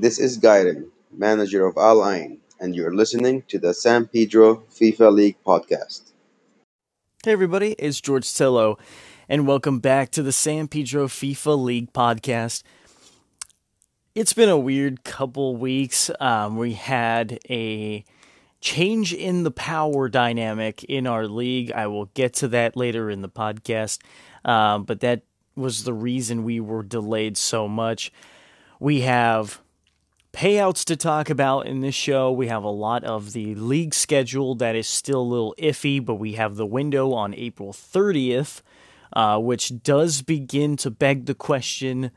This is Guyton, manager of Al Ain, and you're listening to the San Pedro FIFA League podcast. Hey everybody, it's George Tillo, and welcome back to the San Pedro FIFA League podcast. It's been a weird couple weeks. Um, we had a change in the power dynamic in our league. I will get to that later in the podcast, um, but that was the reason we were delayed so much. We have payouts to talk about in this show. We have a lot of the league schedule that is still a little iffy, but we have the window on April 30th, uh, which does begin to beg the question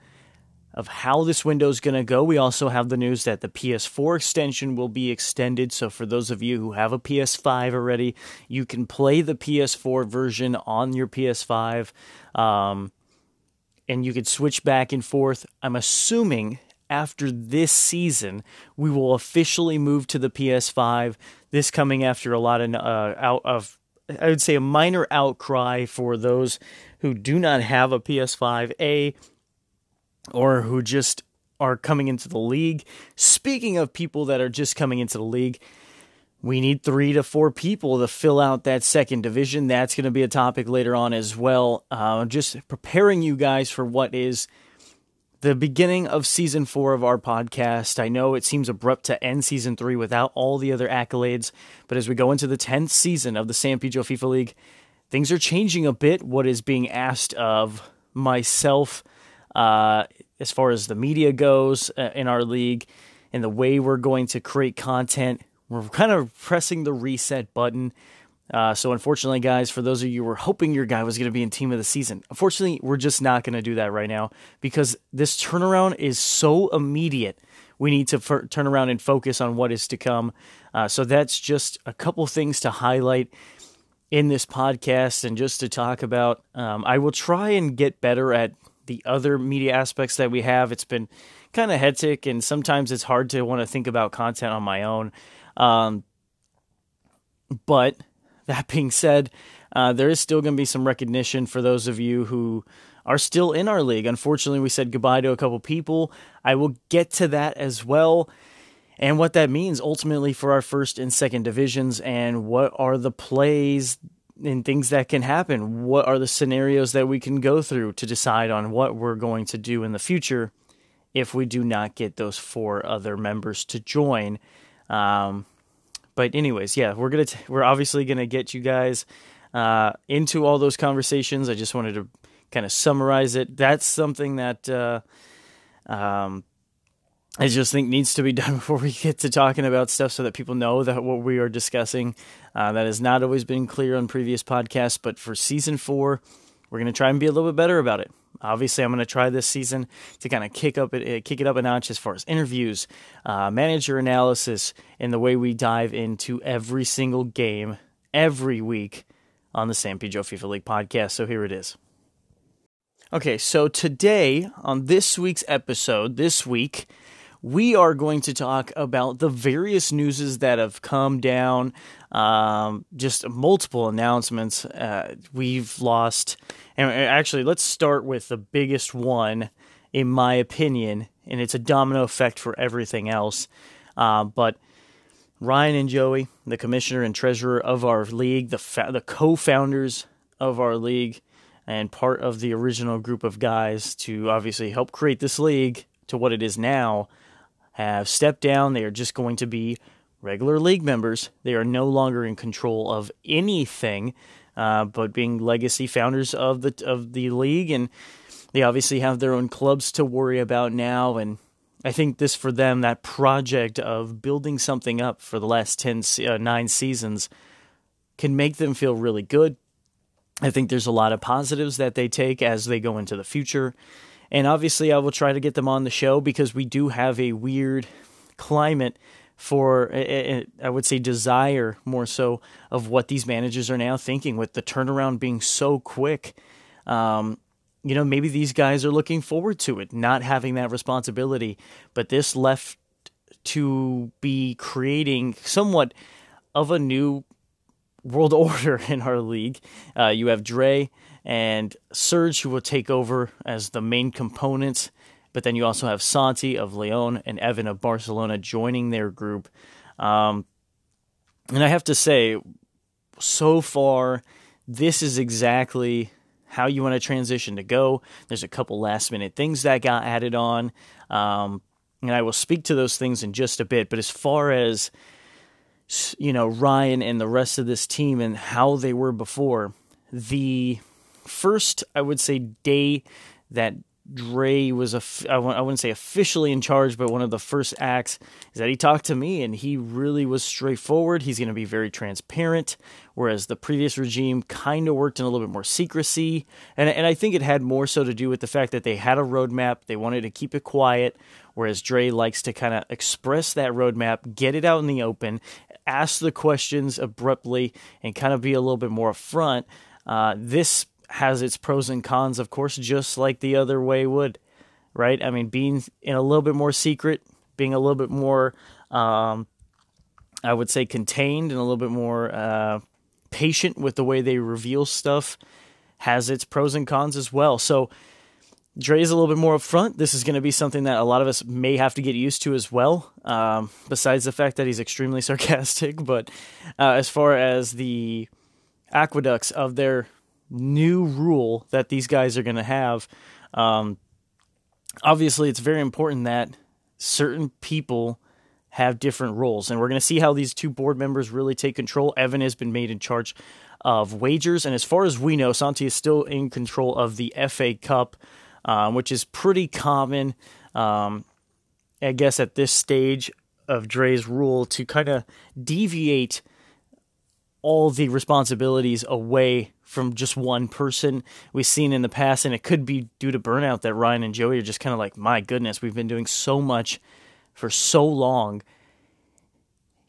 of how this window is going to go. We also have the news that the PS4 extension will be extended. So, for those of you who have a PS5 already, you can play the PS4 version on your PS5. Um, and you could switch back and forth. I'm assuming after this season, we will officially move to the PS5. This coming after a lot of uh, out of I would say a minor outcry for those who do not have a PS5A or who just are coming into the league. Speaking of people that are just coming into the league, we need three to four people to fill out that second division. That's going to be a topic later on as well. Uh, just preparing you guys for what is the beginning of season four of our podcast. I know it seems abrupt to end season three without all the other accolades, but as we go into the 10th season of the San Pedro FIFA League, things are changing a bit. What is being asked of myself uh, as far as the media goes uh, in our league and the way we're going to create content we're kind of pressing the reset button. Uh, so, unfortunately, guys, for those of you who were hoping your guy was going to be in team of the season, unfortunately, we're just not going to do that right now because this turnaround is so immediate. We need to f- turn around and focus on what is to come. Uh, so, that's just a couple things to highlight in this podcast and just to talk about. Um, I will try and get better at the other media aspects that we have. It's been kind of hectic, and sometimes it's hard to want to think about content on my own. Um, but that being said, uh, there is still going to be some recognition for those of you who are still in our league. Unfortunately, we said goodbye to a couple people. I will get to that as well. And what that means ultimately for our first and second divisions, and what are the plays and things that can happen? What are the scenarios that we can go through to decide on what we're going to do in the future if we do not get those four other members to join? Um, but anyways, yeah, we're gonna t- we're obviously gonna get you guys uh, into all those conversations. I just wanted to kind of summarize it. That's something that uh, um, I just think needs to be done before we get to talking about stuff, so that people know that what we are discussing uh, that has not always been clear on previous podcasts. But for season four, we're gonna try and be a little bit better about it. Obviously, I'm going to try this season to kind of kick up it, uh, kick it up a notch as far as interviews, uh, manager analysis, and the way we dive into every single game every week on the San Pedro FIFA League podcast. So here it is. Okay, so today on this week's episode, this week we are going to talk about the various newses that have come down, um, just multiple announcements. Uh, we've lost, and uh, actually, let's start with the biggest one, in my opinion, and it's a domino effect for everything else. Uh, but Ryan and Joey, the commissioner and treasurer of our league, the fa- the co-founders of our league, and part of the original group of guys to obviously help create this league to what it is now have stepped down. They are just going to be regular league members. They are no longer in control of anything, uh, but being legacy founders of the of the league, and they obviously have their own clubs to worry about now. And I think this for them, that project of building something up for the last 10, uh, nine seasons, can make them feel really good. I think there's a lot of positives that they take as they go into the future. And obviously, I will try to get them on the show because we do have a weird climate for, I would say, desire more so of what these managers are now thinking with the turnaround being so quick. Um, you know, maybe these guys are looking forward to it, not having that responsibility. But this left to be creating somewhat of a new world order in our league. Uh, you have Dre and Serge, who will take over as the main component. but then you also have Santi of Leon and Evan of Barcelona joining their group. Um, and I have to say, so far, this is exactly how you want to transition to go. There's a couple last minute things that got added on. Um, and I will speak to those things in just a bit. But as far as you know, Ryan and the rest of this team and how they were before, the first I would say day that Dre was a I wouldn't say officially in charge, but one of the first acts is that he talked to me and he really was straightforward. He's going to be very transparent, whereas the previous regime kind of worked in a little bit more secrecy. And and I think it had more so to do with the fact that they had a roadmap, they wanted to keep it quiet, whereas Dre likes to kind of express that roadmap, get it out in the open, ask the questions abruptly, and kind of be a little bit more upfront. Uh, this has its pros and cons, of course, just like the other way would, right? I mean, being in a little bit more secret, being a little bit more, um, I would say, contained and a little bit more uh, patient with the way they reveal stuff has its pros and cons as well. So, Dre is a little bit more upfront. This is going to be something that a lot of us may have to get used to as well. Um, besides the fact that he's extremely sarcastic, but uh, as far as the aqueducts of their new rule that these guys are going to have. Um, obviously, it's very important that certain people have different roles, and we're going to see how these two board members really take control. Evan has been made in charge of wagers, and as far as we know, Santi is still in control of the FA Cup, um, which is pretty common. Um, I guess at this stage of Dre's rule to kind of deviate all the responsibilities away from just one person we've seen in the past, and it could be due to burnout that Ryan and Joey are just kind of like, my goodness, we've been doing so much for so long.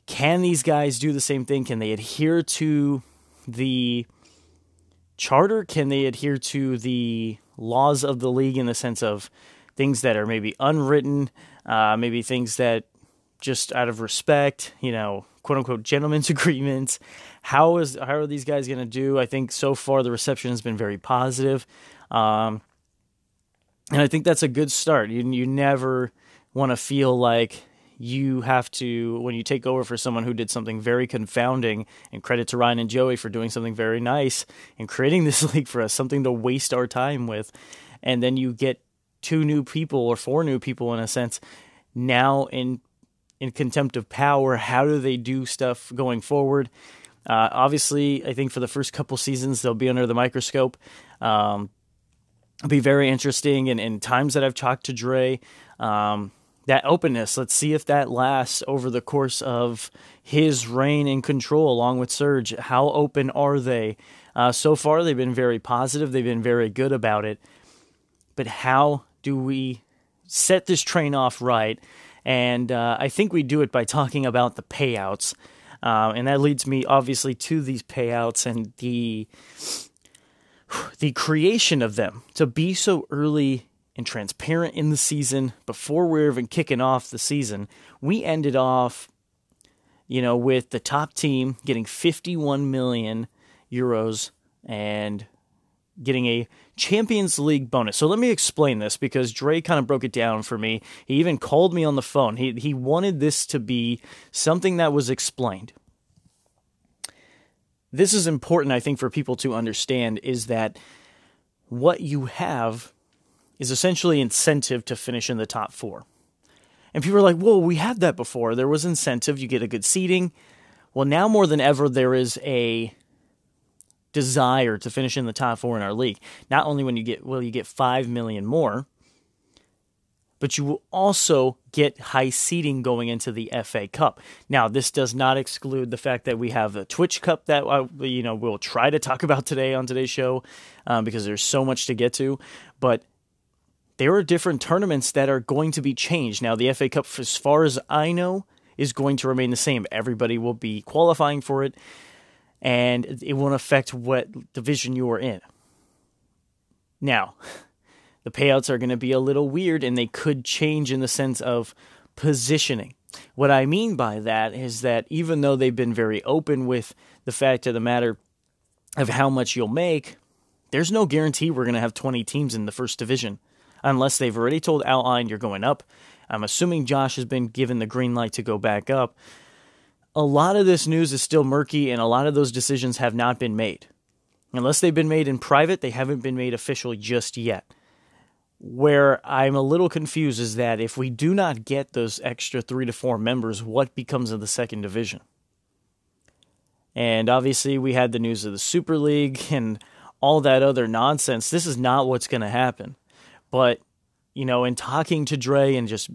Can these guys do the same thing? Can they adhere to the charter? Can they adhere to the laws of the league in the sense of things that are maybe unwritten, uh, maybe things that just out of respect, you know, quote unquote gentlemen's agreement. How is how are these guys going to do? I think so far the reception has been very positive, um, and I think that's a good start. You you never want to feel like you have to when you take over for someone who did something very confounding and credit to Ryan and Joey for doing something very nice and creating this league for us something to waste our time with and then you get two new people or four new people in a sense now in in contempt of power. How do they do stuff going forward? Uh, obviously, I think for the first couple seasons they'll be under the microscope. Um, it'll be very interesting. And in times that I've talked to Dre, um, that openness. Let's see if that lasts over the course of his reign and control, along with Serge. How open are they? Uh, so far, they've been very positive. They've been very good about it. But how do we set this train off right and uh, I think we do it by talking about the payouts. Uh, and that leads me obviously to these payouts and the the creation of them to be so early and transparent in the season before we're even kicking off the season. We ended off, you know, with the top team getting 51 million euros and getting a Champions League bonus. So let me explain this because Dre kind of broke it down for me. He even called me on the phone. He he wanted this to be something that was explained. This is important I think for people to understand is that what you have is essentially incentive to finish in the top 4. And people are like, "Whoa, we had that before. There was incentive, you get a good seating." Well, now more than ever there is a desire to finish in the top four in our league. Not only when you get will you get five million more, but you will also get high seeding going into the FA Cup. Now, this does not exclude the fact that we have a Twitch Cup that uh, you know we'll try to talk about today on today's show um, because there's so much to get to. But there are different tournaments that are going to be changed. Now, the FA Cup, as far as I know, is going to remain the same. Everybody will be qualifying for it and it won't affect what division you are in. Now, the payouts are going to be a little weird and they could change in the sense of positioning. What I mean by that is that even though they've been very open with the fact of the matter of how much you'll make, there's no guarantee we're going to have 20 teams in the first division. unless they've already told Al Ain you're going up. I'm assuming Josh has been given the green light to go back up. A lot of this news is still murky, and a lot of those decisions have not been made. Unless they've been made in private, they haven't been made official just yet. Where I'm a little confused is that if we do not get those extra three to four members, what becomes of the second division? And obviously, we had the news of the Super League and all that other nonsense. This is not what's going to happen. But, you know, in talking to Dre and just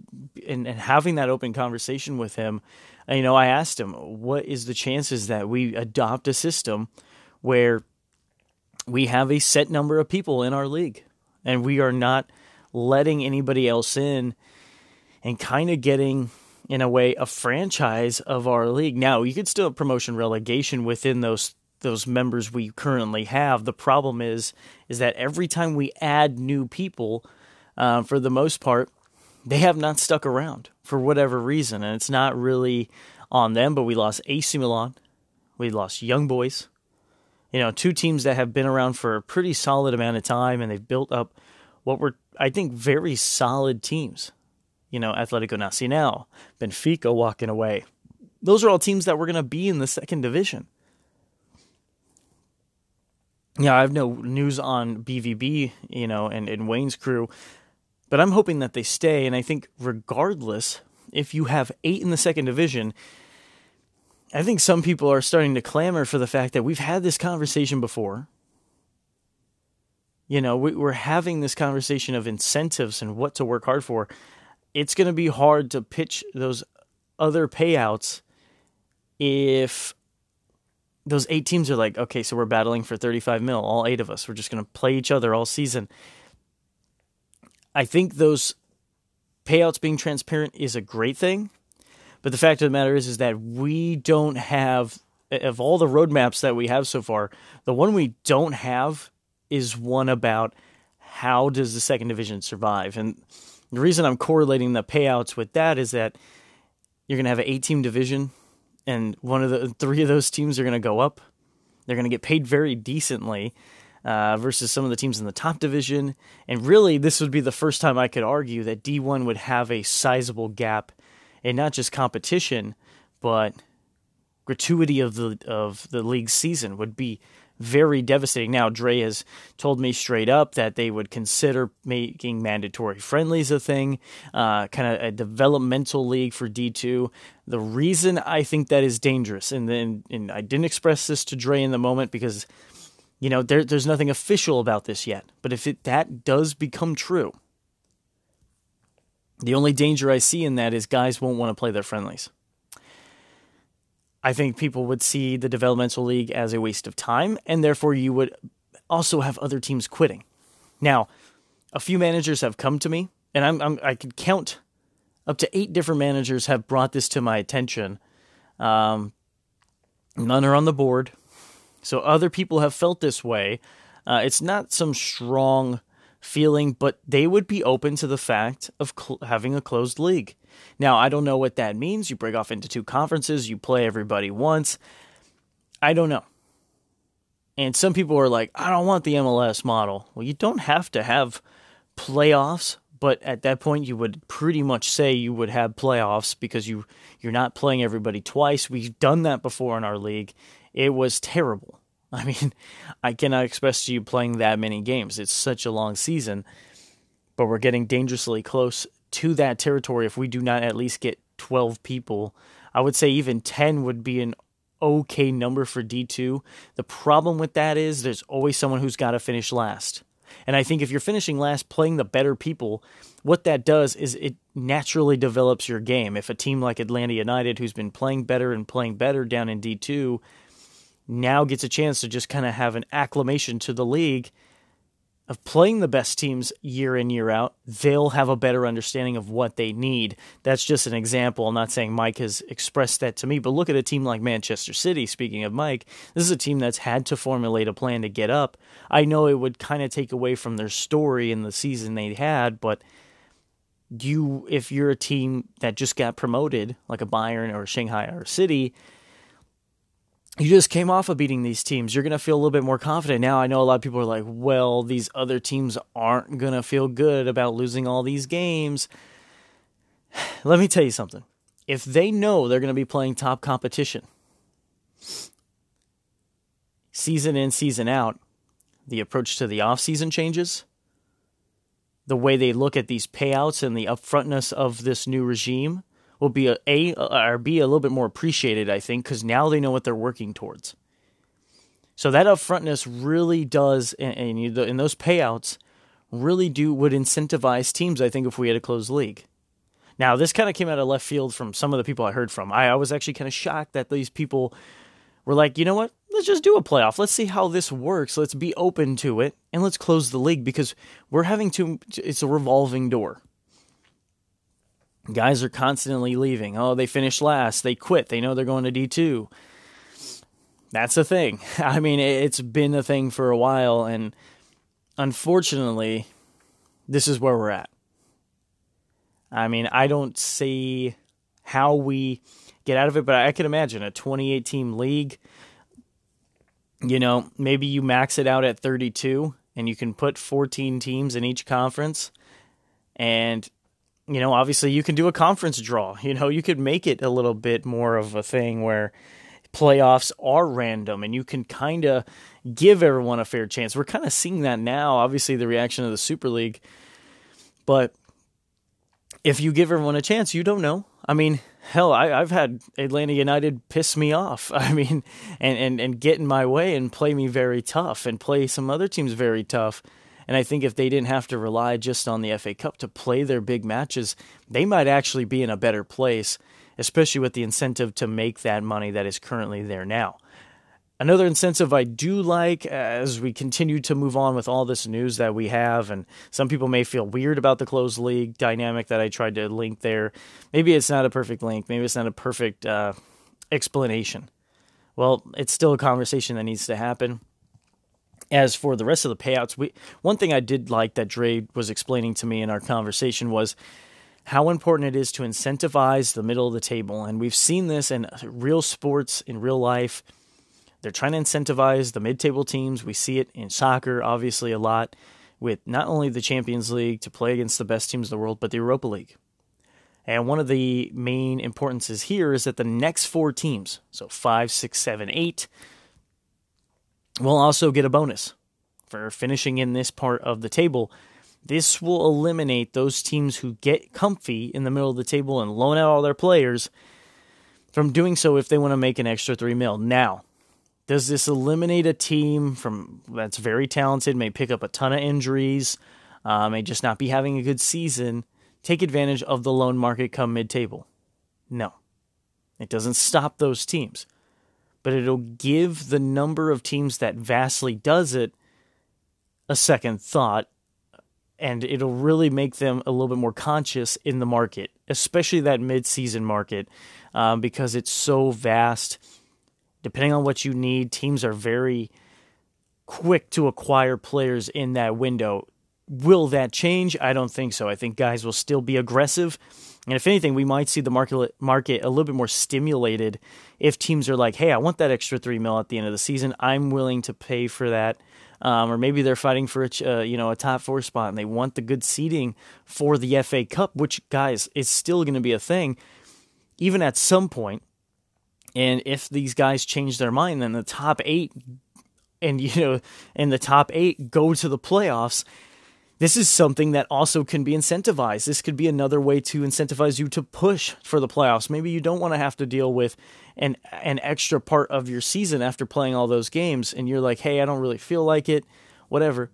and, and having that open conversation with him, you know, I asked him, what is the chances that we adopt a system where we have a set number of people in our league and we are not letting anybody else in and kind of getting in a way a franchise of our league. Now, you could still have promotion relegation within those those members we currently have. The problem is is that every time we add new people, uh, for the most part, they have not stuck around for whatever reason, and it's not really on them. But we lost AC Milan, we lost Young Boys, you know, two teams that have been around for a pretty solid amount of time, and they've built up what were I think very solid teams you know, Atletico Nacional, Benfica walking away. Those are all teams that were going to be in the second division. Yeah, I have no news on BVB, you know, and, and Wayne's crew, but I'm hoping that they stay. And I think, regardless, if you have eight in the second division, I think some people are starting to clamor for the fact that we've had this conversation before. You know, we, are having this conversation of incentives and what to work hard for it's going to be hard to pitch those other payouts if those eight teams are like, okay, so we're battling for 35 mil, all eight of us. We're just going to play each other all season. I think those payouts being transparent is a great thing. But the fact of the matter is, is that we don't have, of all the roadmaps that we have so far, the one we don't have is one about how does the second division survive. And the reason I'm correlating the payouts with that is that you're going to have an eight team division, and one of the three of those teams are going to go up. They're going to get paid very decently uh, versus some of the teams in the top division. And really, this would be the first time I could argue that D1 would have a sizable gap in not just competition, but gratuity of the of the league season would be very devastating. Now, Dre has told me straight up that they would consider making mandatory friendlies a thing, uh, kind of a developmental league for D2. The reason I think that is dangerous, and then and I didn't express this to Dre in the moment because, you know, there, there's nothing official about this yet. But if it, that does become true, the only danger I see in that is guys won't want to play their friendlies. I think people would see the developmental league as a waste of time, and therefore you would also have other teams quitting. Now, a few managers have come to me, and I'm, I'm i could count up to eight different managers have brought this to my attention. Um, none are on the board, so other people have felt this way. Uh, it's not some strong feeling, but they would be open to the fact of cl- having a closed league. Now, I don't know what that means. You break off into two conferences, you play everybody once. I don't know. And some people are like, I don't want the MLS model. Well, you don't have to have playoffs, but at that point you would pretty much say you would have playoffs because you you're not playing everybody twice. We've done that before in our league. It was terrible. I mean, I cannot express to you playing that many games. It's such a long season, but we're getting dangerously close to that territory if we do not at least get 12 people. I would say even 10 would be an okay number for D2. The problem with that is there's always someone who's got to finish last. And I think if you're finishing last playing the better people, what that does is it naturally develops your game. If a team like Atlanta United, who's been playing better and playing better down in D2, now gets a chance to just kind of have an acclamation to the league of playing the best teams year in year out. They'll have a better understanding of what they need. That's just an example. I'm not saying mike has expressed that to me but look at a team like manchester city. Speaking of mike this is a team that's had to formulate a plan to get up. I know it would kind of take away from their story in the season they had but you if you're a team that just got promoted like a bayern or a shanghai or a city you just came off of beating these teams. You're going to feel a little bit more confident. Now, I know a lot of people are like, well, these other teams aren't going to feel good about losing all these games. Let me tell you something. If they know they're going to be playing top competition, season in, season out, the approach to the offseason changes. The way they look at these payouts and the upfrontness of this new regime will be a, a or be a little bit more appreciated, I think, because now they know what they're working towards. So that upfrontness really does, and, and, you, and those payouts really do would incentivize teams. I think if we had a closed league. Now this kind of came out of left field from some of the people I heard from. I, I was actually kind of shocked that these people were like, you know what? Let's just do a playoff. Let's see how this works. Let's be open to it and let's close the league because we're having to. It's a revolving door. Guys are constantly leaving. Oh, they finished last. They quit. They know they're going to D2. That's a thing. I mean, it's been a thing for a while. And unfortunately, this is where we're at. I mean, I don't see how we get out of it, but I can imagine a 28 team league. You know, maybe you max it out at 32 and you can put 14 teams in each conference. And you know, obviously you can do a conference draw. You know, you could make it a little bit more of a thing where playoffs are random and you can kind of give everyone a fair chance. We're kind of seeing that now, obviously, the reaction of the Super League. But if you give everyone a chance, you don't know. I mean, hell, I, have had Atlanta United piss me off. I mean, and, and, and get in my way and play me very tough and play some other teams very tough. And I think if they didn't have to rely just on the FA Cup to play their big matches, they might actually be in a better place, especially with the incentive to make that money that is currently there now. Another incentive I do like as we continue to move on with all this news that we have, and some people may feel weird about the closed league dynamic that I tried to link there. Maybe it's not a perfect link, maybe it's not a perfect uh, explanation. Well, it's still a conversation that needs to happen. As for the rest of the payouts, we one thing I did like that Dre was explaining to me in our conversation was how important it is to incentivize the middle of the table, and we've seen this in real sports in real life. They're trying to incentivize the mid-table teams. We see it in soccer, obviously a lot, with not only the Champions League to play against the best teams in the world, but the Europa League. And one of the main importances here is that the next four teams, so five, six, seven, eight, will also get a bonus for finishing in this part of the table. This will eliminate those teams who get comfy in the middle of the table and loan out all their players from doing so if they want to make an extra three mil. Now, does this eliminate a team from that's very talented, may pick up a ton of injuries, uh, may just not be having a good season, take advantage of the loan market come mid table? No. It doesn't stop those teams but it'll give the number of teams that vastly does it a second thought and it'll really make them a little bit more conscious in the market, especially that mid-season market, um, because it's so vast. Depending on what you need, teams are very quick to acquire players in that window. Will that change? I don't think so. I think guys will still be aggressive and if anything, we might see the market market a little bit more stimulated if teams are like, "Hey, I want that extra three mil at the end of the season. I'm willing to pay for that." Um, or maybe they're fighting for a uh, you know a top four spot and they want the good seating for the FA Cup, which guys is still going to be a thing, even at some point. And if these guys change their mind, then the top eight, and you know, and the top eight go to the playoffs this is something that also can be incentivized. This could be another way to incentivize you to push for the playoffs. Maybe you don't want to have to deal with an an extra part of your season after playing all those games and you're like, "Hey, I don't really feel like it." Whatever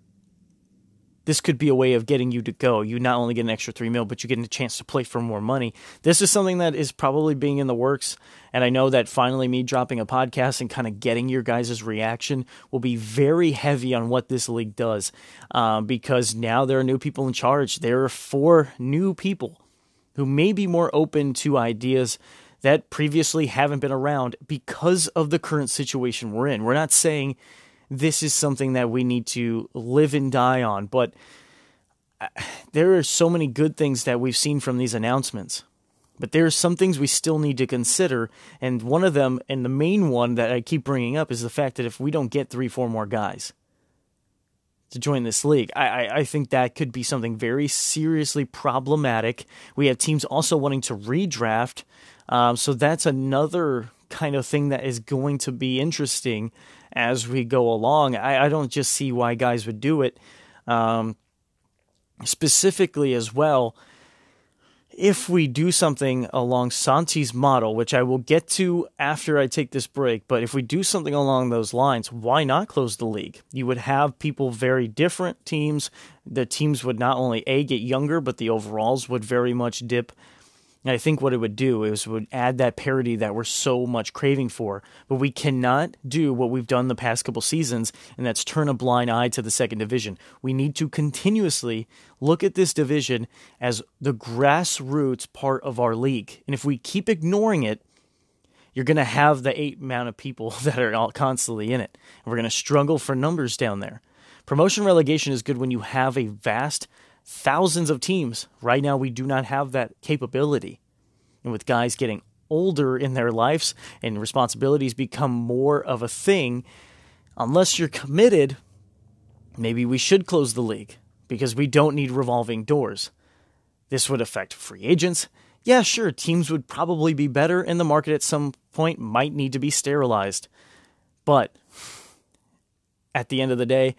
this could be a way of getting you to go. You not only get an extra three mil, but you get a chance to play for more money. This is something that is probably being in the works. And I know that finally me dropping a podcast and kind of getting your guys' reaction will be very heavy on what this league does um, because now there are new people in charge. There are four new people who may be more open to ideas that previously haven't been around because of the current situation we're in. We're not saying this is something that we need to live and die on. But uh, there are so many good things that we've seen from these announcements. But there are some things we still need to consider, and one of them, and the main one that I keep bringing up, is the fact that if we don't get three, four more guys to join this league, I, I, I think that could be something very seriously problematic. We have teams also wanting to redraft, um, so that's another kind of thing that is going to be interesting as we go along. I, I don't just see why guys would do it. Um, specifically, as well, if we do something along Santi's model, which I will get to after I take this break, but if we do something along those lines, why not close the league? You would have people very different teams. The teams would not only A, get younger, but the overalls would very much dip. And I think what it would do is would add that parity that we're so much craving for. But we cannot do what we've done the past couple seasons, and that's turn a blind eye to the second division. We need to continuously look at this division as the grassroots part of our league. And if we keep ignoring it, you're going to have the eight amount of people that are all constantly in it. And we're going to struggle for numbers down there. Promotion relegation is good when you have a vast thousands of teams. Right now, we do not have that capability. And with guys getting older in their lives and responsibilities become more of a thing, unless you're committed, maybe we should close the league because we don't need revolving doors. This would affect free agents. Yeah, sure, teams would probably be better, and the market at some point might need to be sterilized. But at the end of the day,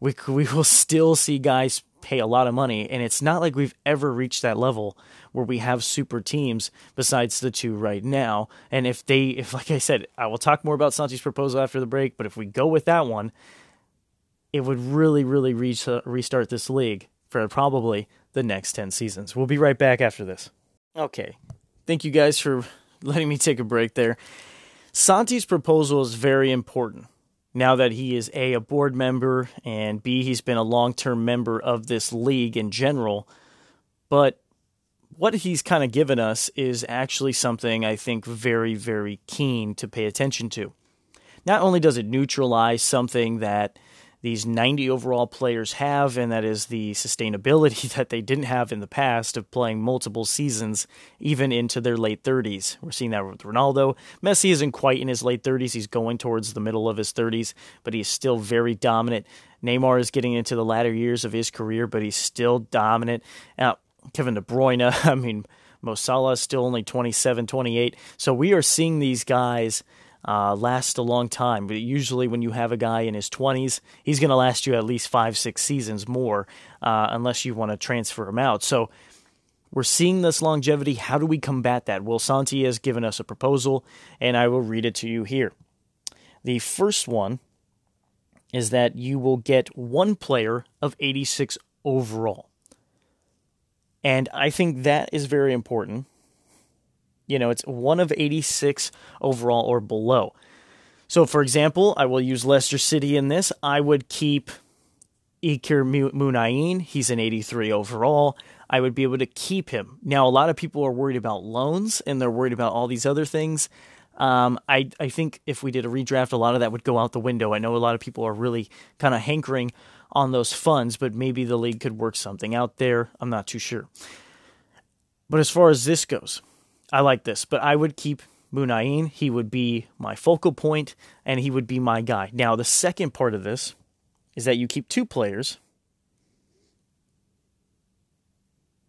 we, we will still see guys pay a lot of money, and it's not like we've ever reached that level where we have super teams besides the two right now. And if they, if like I said, I will talk more about Santi's proposal after the break, but if we go with that one, it would really, really reach, uh, restart this league for probably the next 10 seasons. We'll be right back after this. Okay. Thank you guys for letting me take a break there. Santi's proposal is very important now that he is A, a board member, and B, he's been a long term member of this league in general. But what he's kind of given us is actually something I think very, very keen to pay attention to. Not only does it neutralize something that these 90 overall players have, and that is the sustainability that they didn't have in the past of playing multiple seasons, even into their late 30s. We're seeing that with Ronaldo. Messi isn't quite in his late 30s, he's going towards the middle of his 30s, but he's still very dominant. Neymar is getting into the latter years of his career, but he's still dominant. Now, Kevin De Bruyne, I mean, Mo Salah is still only 27, 28. So we are seeing these guys uh, last a long time. But usually, when you have a guy in his 20s, he's going to last you at least five, six seasons more, uh, unless you want to transfer him out. So we're seeing this longevity. How do we combat that? Well, Santi has given us a proposal, and I will read it to you here. The first one is that you will get one player of 86 overall. And I think that is very important you know, it's one of 86 overall or below. So, for example, I will use Leicester City in this. I would keep Iker Muniain. He's an 83 overall. I would be able to keep him. Now, a lot of people are worried about loans and they're worried about all these other things. Um, I, I think if we did a redraft, a lot of that would go out the window. I know a lot of people are really kind of hankering on those funds, but maybe the league could work something out there. I'm not too sure. But as far as this goes, I like this, but I would keep Muniain. He would be my focal point, and he would be my guy. Now, the second part of this is that you keep two players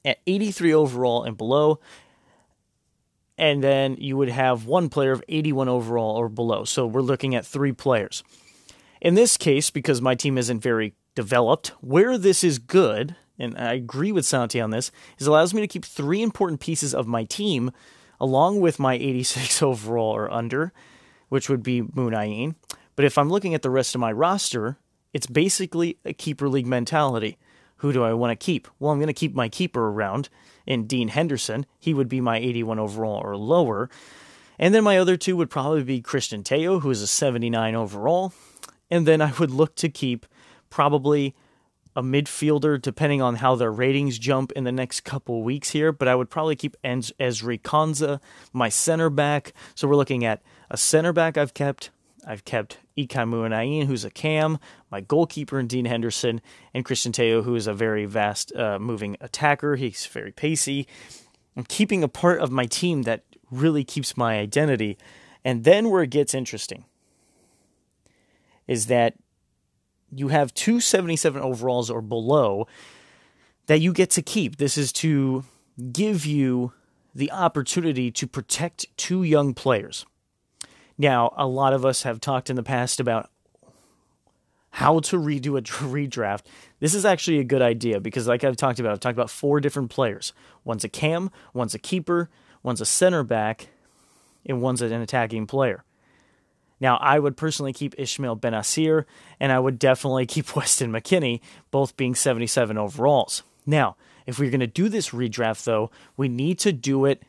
at 83 overall and below, and then you would have one player of 81 overall or below. So we're looking at three players. In this case, because my team isn't very developed, where this is good and I agree with Santi on this, is allows me to keep three important pieces of my team along with my 86 overall or under, which would be Muniain. But if I'm looking at the rest of my roster, it's basically a keeper league mentality. Who do I want to keep? Well, I'm going to keep my keeper around in Dean Henderson. He would be my 81 overall or lower. And then my other two would probably be Christian Teo, who is a 79 overall. And then I would look to keep probably a midfielder, depending on how their ratings jump in the next couple weeks here. But I would probably keep Ez- Ezri Konsa, my center back. So we're looking at a center back I've kept. I've kept Ilkay Muniain, who's a cam, my goalkeeper, and Dean Henderson, and Christian Teo, who is a very vast uh, moving attacker. He's very pacey. I'm keeping a part of my team that really keeps my identity. And then where it gets interesting is that you have 277 overalls or below that you get to keep. This is to give you the opportunity to protect two young players. Now, a lot of us have talked in the past about how to redo a redraft. This is actually a good idea because, like I've talked about, I've talked about four different players. One's a cam, one's a keeper, one's a center back, and one's an attacking player. Now, I would personally keep Ismail Bennacer, and I would definitely keep Weston McKennie, both being 77 overalls. Now, if we're going to do this redraft, though, we need to do it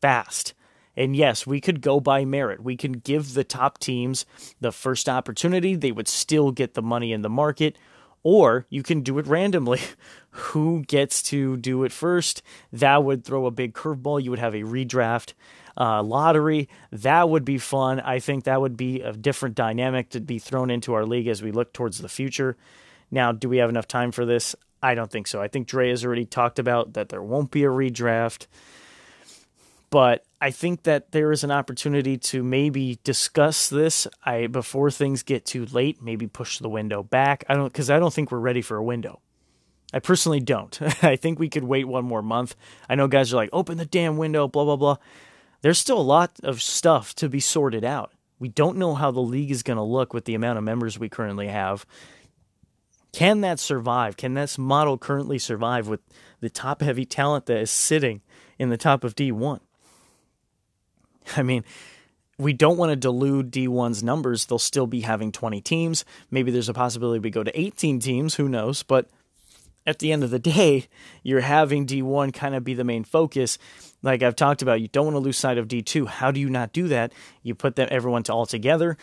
fast. And yes, we could go by merit. We can give the top teams the first opportunity. They would still get the money in the market. Or you can do it randomly. Who gets to do it first? That would throw a big curveball. You would have a redraft uh, lottery. That would be fun. I think that would be a different dynamic to be thrown into our league as we look towards the future. Now, do we have enough time for this? I don't think so. I think Dre has already talked about that there won't be a redraft. But I think that there is an opportunity to maybe discuss this I before things get too late, maybe push the window back. I don't cuz I don't think we're ready for a window. I personally don't. I think we could wait one more month. I know guys are like, "Open the damn window, blah blah blah." There's still a lot of stuff to be sorted out. We don't know how the league is going to look with the amount of members we currently have. Can that survive? Can this model currently survive with the top heavy talent that is sitting in the top of D1? I mean, we don't want to delude D1's numbers. They'll still be having 20 teams. Maybe there's a possibility we go to 18 teams. Who knows? But at the end of the day, you're having D1 kind of be the main focus. Like I've talked about, you don't want to lose sight of D2. How do you not do that? You put them everyone to all together.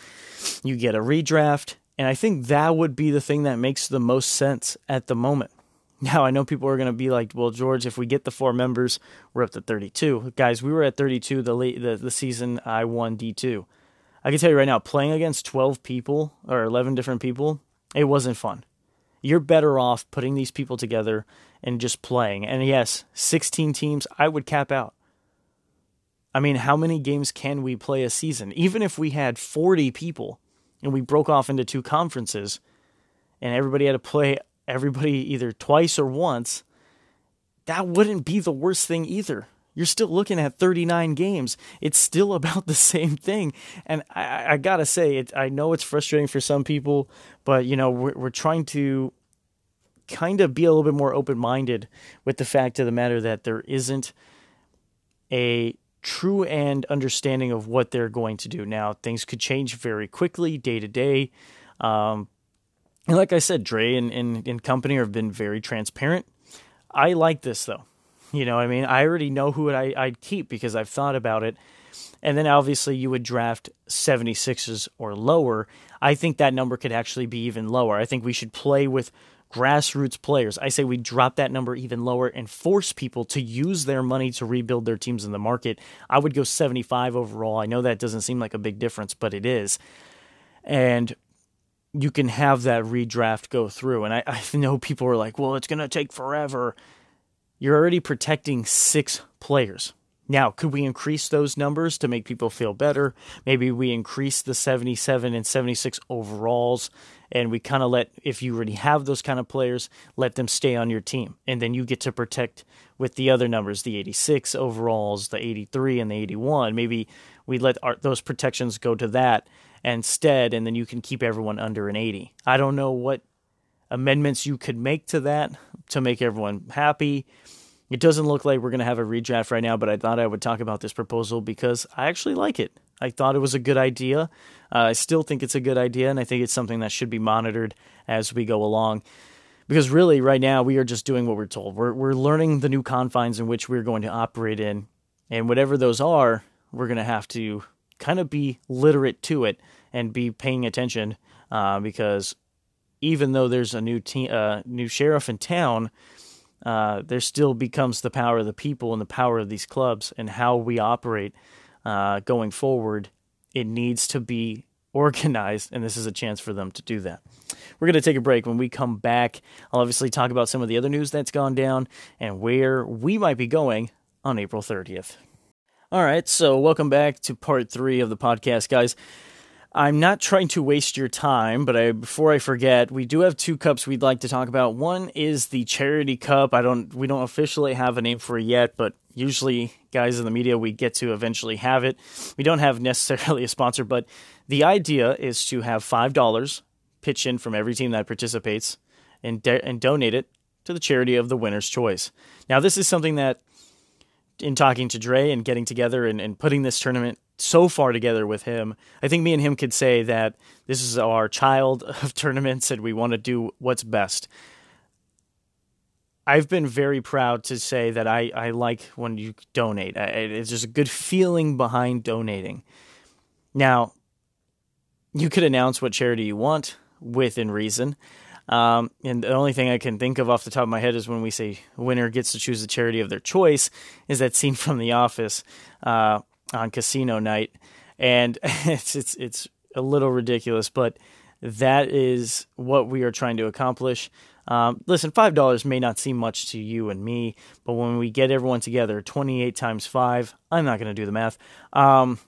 You get a redraft, and I think that would be the thing that makes the most sense at the moment. Now, I know people are going to be like, well, George, if we get the four members, we're up to 32. Guys, we were at 32 the, late, the, the season I won D2. I can tell you right now, playing against 12 people or 11 different people, it wasn't fun. You're better off putting these people together and just playing. And yes, 16 teams, I would cap out. I mean, how many games can we play a season? Even if we had 40 people and we broke off into two conferences and everybody had to play everybody either twice or once, that wouldn't be the worst thing either. You're still looking at 39 games. It's still about the same thing. And I, I gotta say, it, I know it's frustrating for some people, but you know, we're, we're trying to kind of be a little bit more open minded with the fact of the matter that there isn't a true and understanding of what they're going to do. Now, things could change very quickly, day to day. Um, and like I said, Dre and, and, and company have been very transparent. I like this though. You know, I mean, I already know who I, I'd keep because I've thought about it. And then obviously you would draft 76s or lower. I think that number could actually be even lower. I think we should play with grassroots players. I say we drop that number even lower and force people to use their money to rebuild their teams in the market. I would go 75 overall. I know that doesn't seem like a big difference, but it is. And you can have that redraft go through. And I, I know people are like, well, it's going to take forever. You're already protecting six players. Now, could we increase those numbers to make people feel better? Maybe we increase the 77 and 76 overalls and we kind of let, if you already have those kind of players, let them stay on your team. And then you get to protect with the other numbers, the 86 overalls, the 83, and the 81. Maybe we let our, those protections go to that instead, and then you can keep everyone under an 80. I don't know what amendments you could make to that to make everyone happy. It doesn't look like we're going to have a redraft right now, but I thought I would talk about this proposal because I actually like it. I thought it was a good idea. Uh, I still think it's a good idea, and I think it's something that should be monitored as we go along. Because really, right now, we are just doing what we're told. We're, we're learning the new confines in which we're going to operate in. And whatever those are, we're going to have to kind of be literate to it and be paying attention uh, because even though there's a new te- uh, new sheriff in town, uh, there still becomes the power of the people and the power of these clubs and how we operate uh, going forward. It needs to be organized, and this is a chance for them to do that. We're going to take a break. When we come back, I'll obviously talk about some of the other news that's gone down and where we might be going on April 30th. All right, so welcome back to part three of the podcast, guys. I'm not trying to waste your time, but I, before I forget, we do have two cups we'd like to talk about. One is the charity cup. I don't, we don't officially have a name for it yet, but usually, guys in the media, we get to eventually have it. We don't have necessarily a sponsor, but the idea is to have five dollars pitch in from every team that participates and de- and donate it to the charity of the winner's choice. Now, this is something that, in talking to Dre and getting together and, and putting this tournament so far together with him, I think me and him could say that this is our child of tournaments and we want to do what's best. I've been very proud to say that I, I like when you donate. I, it's just a good feeling behind donating. Now, you could announce what charity you want within reason. Um, and the only thing I can think of off the top of my head is when we say winner gets to choose the charity of their choice, is that scene from The Office uh, on Casino Night, and it's it's it's a little ridiculous, but that is what we are trying to accomplish. Um, listen, five dollars may not seem much to you and me, but when we get everyone together, twenty-eight times five, I'm not going to do the math. Um,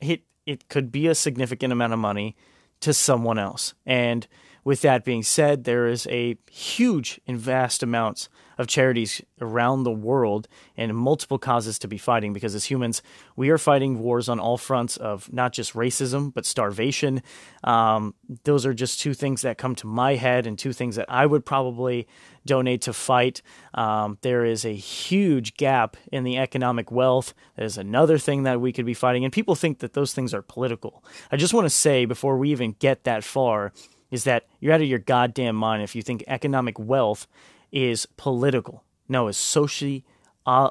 it it could be a significant amount of money to someone else, and with that being said, there is a huge and vast amounts of charities around the world and multiple causes to be fighting because as humans, we are fighting wars on all fronts of not just racism, but starvation. Um, those are just two things that come to my head and two things that I would probably donate to fight. Um, there is a huge gap in the economic wealth. There's another thing that we could be fighting, and people think that those things are political. I just want to say before we even get that far is that you're out of your goddamn mind if you think economic wealth is political. No, it's soci- uh,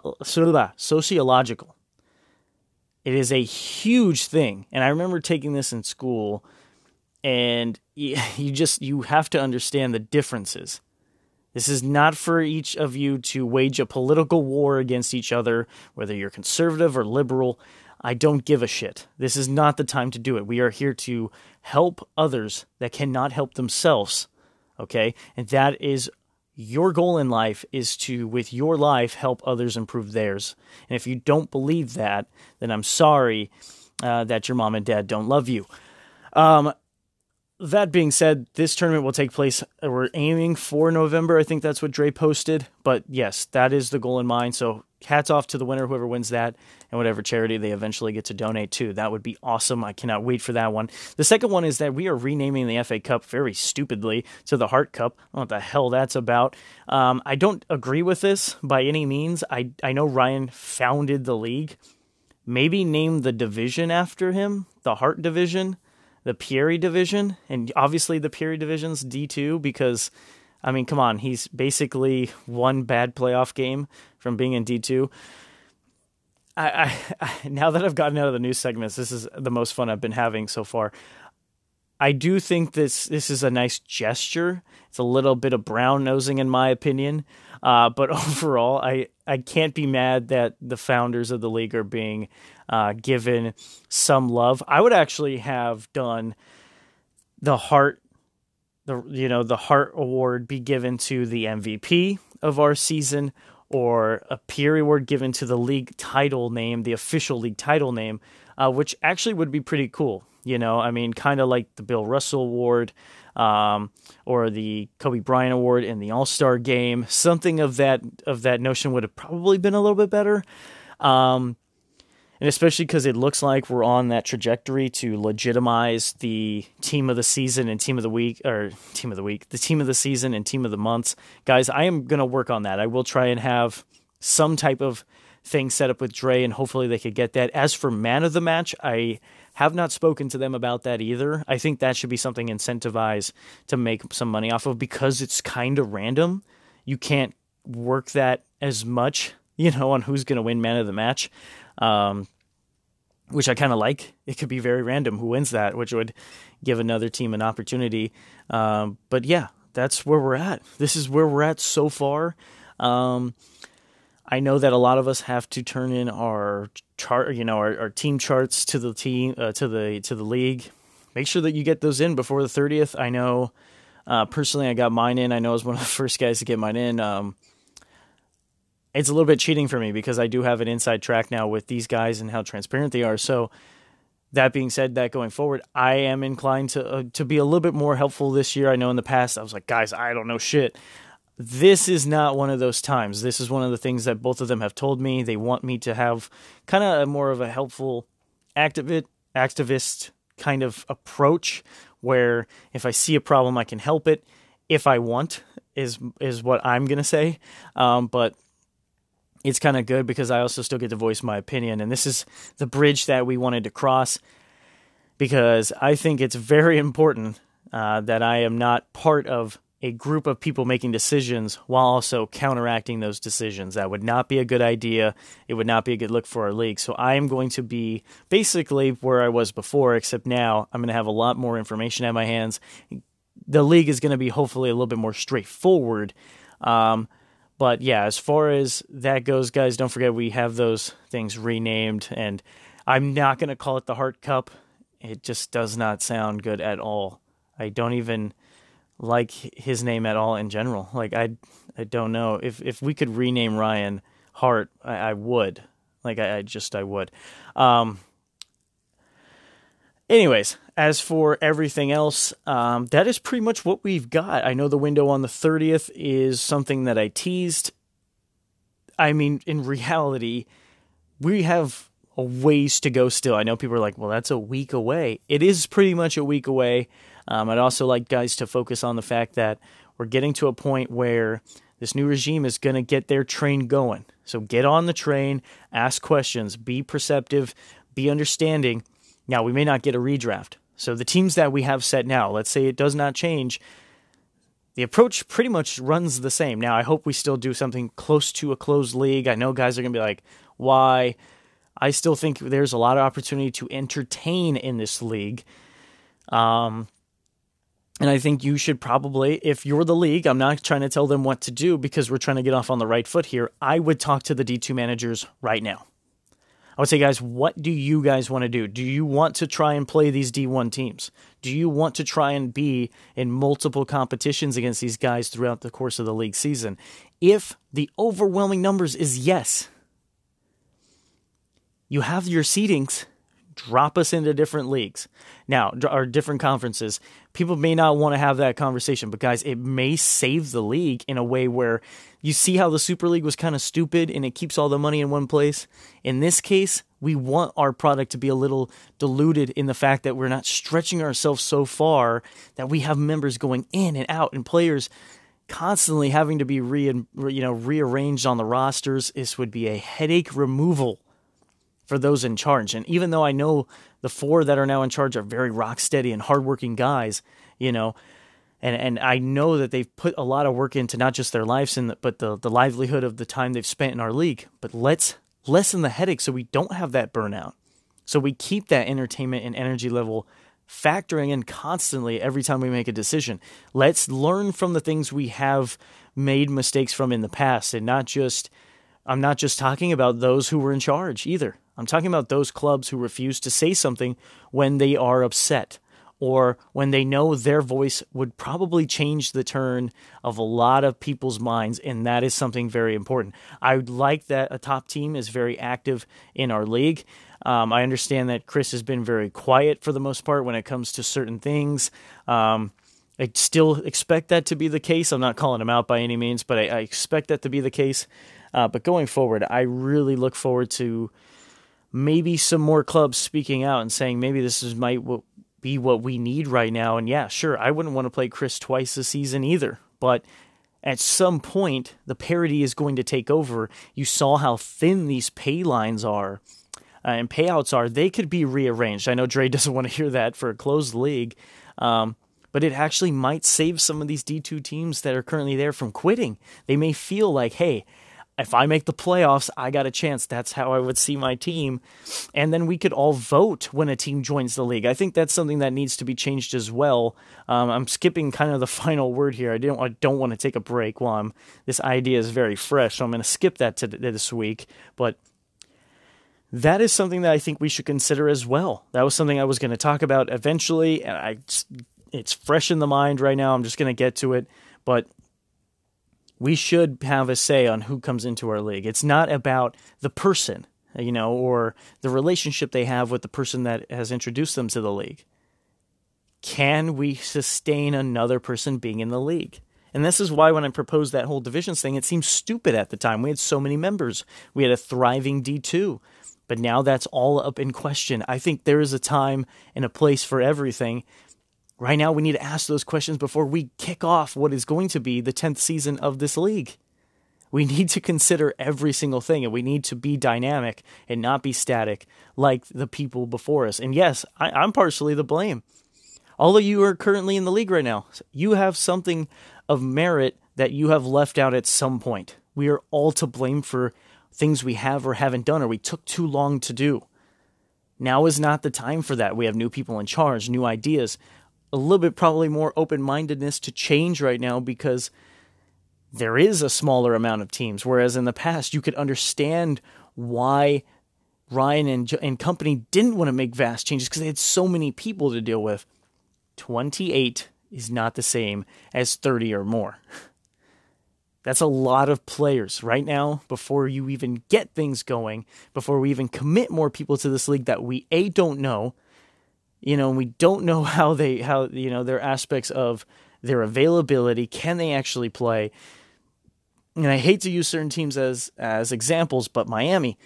sociological. It is a huge thing. And I remember taking this in school and you just you have to understand the differences. This is not for each of you to wage a political war against each other, whether you're conservative or liberal. I don't give a shit. This is not the time to do it. We are here to help others that cannot help themselves. Okay? And that is your goal in life is to, with your life, help others improve theirs. And if you don't believe that, then I'm sorry uh, that your mom and dad don't love you. Um, that being said, this tournament will take place. We're aiming for November. I think that's what Dre posted. But yes, that is the goal in mind. So hats off to the winner, whoever wins that, and whatever charity they eventually get to donate to. That would be awesome. I cannot wait for that one. The second one is that we are renaming the FA Cup very stupidly to the Hart Cup. I don't know what the hell that's about. Um, I don't agree with this by any means. I, I know Ryan founded the league. Maybe name the division after him, the Hart Division the Pieri division, and obviously the Pieri division's D2 because, I mean, come on, he's basically one bad playoff game from being in D2. I, I, I now that I've gotten out of the news segments, this is the most fun I've been having so far. I do think this this is a nice gesture. It's a little bit of brown nosing, in my opinion. Uh, but overall, I, I can't be mad that the founders of the league are being uh, given some love. I would actually have done the Hart, the you know the Hart Award be given to the MVP of our season, or a peer award given to the league title name, the official league title name, uh, which actually would be pretty cool. You know, I mean, kind of like the Bill Russell Award um, or the Kobe Bryant Award in the All Star Game. Something of that of that notion would have probably been a little bit better. Um, and especially because it looks like we're on that trajectory to legitimize the team of the season and team of the week, or team of the week, the team of the season and team of the months. Guys, I am going to work on that. I will try and have some type of thing set up with Dre, and hopefully they could get that. As for man of the match, I have not spoken to them about that either. I think that should be something incentivized to make some money off of because it's kind of random. You can't work that as much, you know, on who's going to win man of the match um, which I kind of like. It could be very random who wins that, which would give another team an opportunity. Um, but yeah, that's where we're at. This is where we're at so far. Um, I know that a lot of us have to turn in our chart, you know, our, our team charts to the team uh, to the to the league. Make sure that you get those in before the thirtieth. I know uh, personally, I got mine in. I know I was one of the first guys to get mine in. Um, it's a little bit cheating for me because I do have an inside track now with these guys and how transparent they are. So that being said, that going forward, I am inclined to uh, to be a little bit more helpful this year. I know in the past I was like, guys, I don't know shit. This is not one of those times. This is one of the things that both of them have told me. They want me to have kind of more of a helpful activist activist kind of approach where if I see a problem, I can help it if I want is is what I'm gonna say. Um, but it's kind of good because I also still get to voice my opinion. And this is the bridge that we wanted to cross because I think it's very important uh, that I am not part of a group of people making decisions while also counteracting those decisions. That would not be a good idea. It would not be a good look for our league. So I am going to be basically where I was before, except now I'm going to have a lot more information at my hands. The league is going to be hopefully a little bit more straightforward. Um, but yeah, as far as that goes, guys, don't forget we have those things renamed, and I'm not going to call it the Hart Cup. It just does not sound good at all. I don't even like his name at all in general. Like I, I don't know if if we could rename Ryan Hart, I, I would. Like I, I, just I would. Um, anyways, as for everything else, um, that is pretty much what we've got. I know the window on the 30th is something that I teased. I mean, in reality, we have a ways to go still. I know people are like, well, that's a week away. It is pretty much a week away. Um, I'd also like guys to focus on the fact that we're getting to a point where this new regime is going to get their train going. So get on the train, ask questions, be perceptive, be understanding. Now, we may not get a redraft. So the teams that we have set now, let's say it does not change, the approach pretty much runs the same. Now, I hope we still do something close to a closed league. I know guys are going to be like, why? I still think there's a lot of opportunity to entertain in this league. Um, and I think you should probably, if you're the league, I'm not trying to tell them what to do because we're trying to get off on the right foot here. I would talk to the D2 managers right now. I would say, guys, what do you guys want to do? Do you want to try and play these D1 teams? Do you want to try and be in multiple competitions against these guys throughout the course of the league season? If the overwhelming numbers is yes, you have your seedings drop us into different leagues now or different conferences people may not want to have that conversation but guys it may save the league in a way where you see how the super league was kind of stupid and it keeps all the money in one place in this case we want our product to be a little diluted in the fact that we're not stretching ourselves so far that we have members going in and out and players constantly having to be re you know rearranged on the rosters this would be a headache removal for those in charge. And even though I know the four that are now in charge are very rock steady and hardworking guys, you know, and and I know that they've put a lot of work into not just their lives and but the the livelihood of the time they've spent in our league. But let's lessen the headache so we don't have that burnout. So we keep that entertainment and energy level factoring in constantly every time we make a decision. Let's learn from the things we have made mistakes from in the past and not just I'm not just talking about those who were in charge either. I'm talking about those clubs who refuse to say something when they are upset or when they know their voice would probably change the turn of a lot of people's minds, and that is something very important. I would like that a top team is very active in our league. Um, I understand that Chris has been very quiet for the most part when it comes to certain things. Um, I still expect that to be the case. I'm not calling him out by any means, but I, I expect that to be the case. Uh, but going forward, I really look forward to maybe some more clubs speaking out and saying maybe this is might be what we need right now. And yeah, sure, I wouldn't want to play Chris twice a season either, but at some point the parity is going to take over. You saw how thin these pay lines are. Uh, and payouts are, they could be rearranged. I know Dre doesn't want to hear that for a closed league, um, but it actually might save some of these D2 teams that are currently there from quitting. They may feel like, hey, if I make the playoffs, I got a chance. That's how I would see my team. And then we could all vote when a team joins the league. I think that's something that needs to be changed as well. Um, I'm skipping kind of the final word here. I don't, I don't want to take a break while I'm, this idea is very fresh. So I'm going to skip that to this week. But that is something that I think we should consider as well. That was something I was going to talk about eventually. And I, it's fresh in the mind right now. I'm just going to get to it. But We should have a say on who comes into our league. It's not about the person, you know, or the relationship they have with the person that has introduced them to the league. Can we sustain another person being in the league? And this is why when I proposed that whole divisions thing, it seemed stupid at the time. We had so many members. We had a thriving D2. But now that's all up in question. I think there is a time and a place for everything. Right now, we need to ask those questions before we kick off what is going to be the 10th season of this league. We need to consider every single thing and we need to be dynamic and not be static like the people before us. And yes, I, am partially the blame. Of you are currently in the league right now. You have something of merit that you have left out at some point. We are all to blame for things we have or haven't done or we took too long to do. Now is not the time for that. We have new people in charge, new ideas, a little bit probably more open mindedness to change right now because there is a smaller amount of teams. Whereas in the past, you could understand why Ryan and, and company didn't want to make vast changes because they had so many people to deal with. 28 is not the same as 30 or more. That's a lot of players right now before you even get things going, before we even commit more people to this league that we A don't know, you know, we don't know how they how you know their aspects of their availability, can they actually play? And I hate to use certain teams as as examples, but Miami,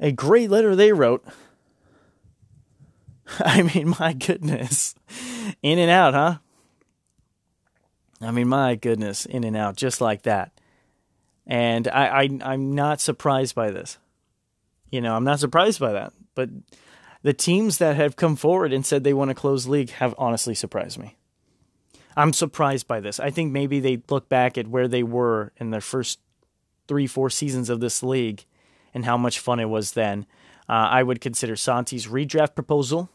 a great letter they wrote. I mean, my goodness. In and out, huh? I mean, my goodness, in and out, just like that. And I, I I'm not surprised by this. You know, I'm not surprised by that. But the teams that have come forward and said they want to close league have honestly surprised me. I'm surprised by this. I think maybe they look back at where they were in their first three, four seasons of this league and how much fun it was then. Uh, I would consider Santi's redraft proposal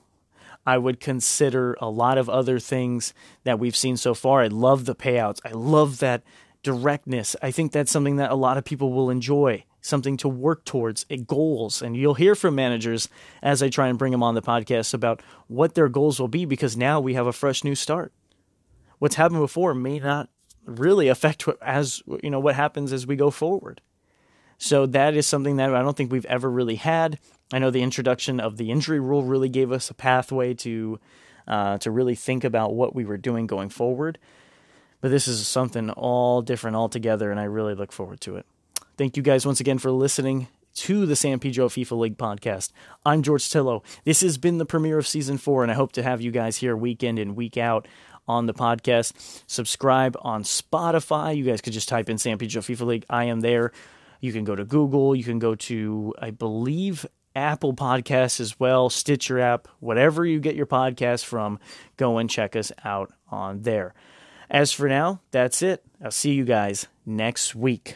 I would consider a lot of other things that we've seen so far. I love the payouts. I love that directness. I think that's something that a lot of people will enjoy, something to work towards, eh, goals. And you'll hear from managers as I try and bring them on the podcast about what their goals will be because now we have a fresh new start. What's happened before may not really affect what, as you know what happens as we go forward. So that is something that I don't think we've ever really had. I know the introduction of the injury rule really gave us a pathway to uh, to really think about what we were doing going forward. But this is something all different altogether, and I really look forward to it. Thank you guys once again for listening to the San Pedro FIFA League podcast. I'm George Tillo. This has been the premiere of season four, and I hope to have you guys here week in and week out on the podcast. Subscribe on Spotify. You guys could just type in San Pedro FIFA League. I am there. You can go to Google. You can go to, I believe, Apple Podcasts as well, Stitcher app, whatever you get your podcast from, go and check us out on there. As for now, that's it. I'll see you guys next week.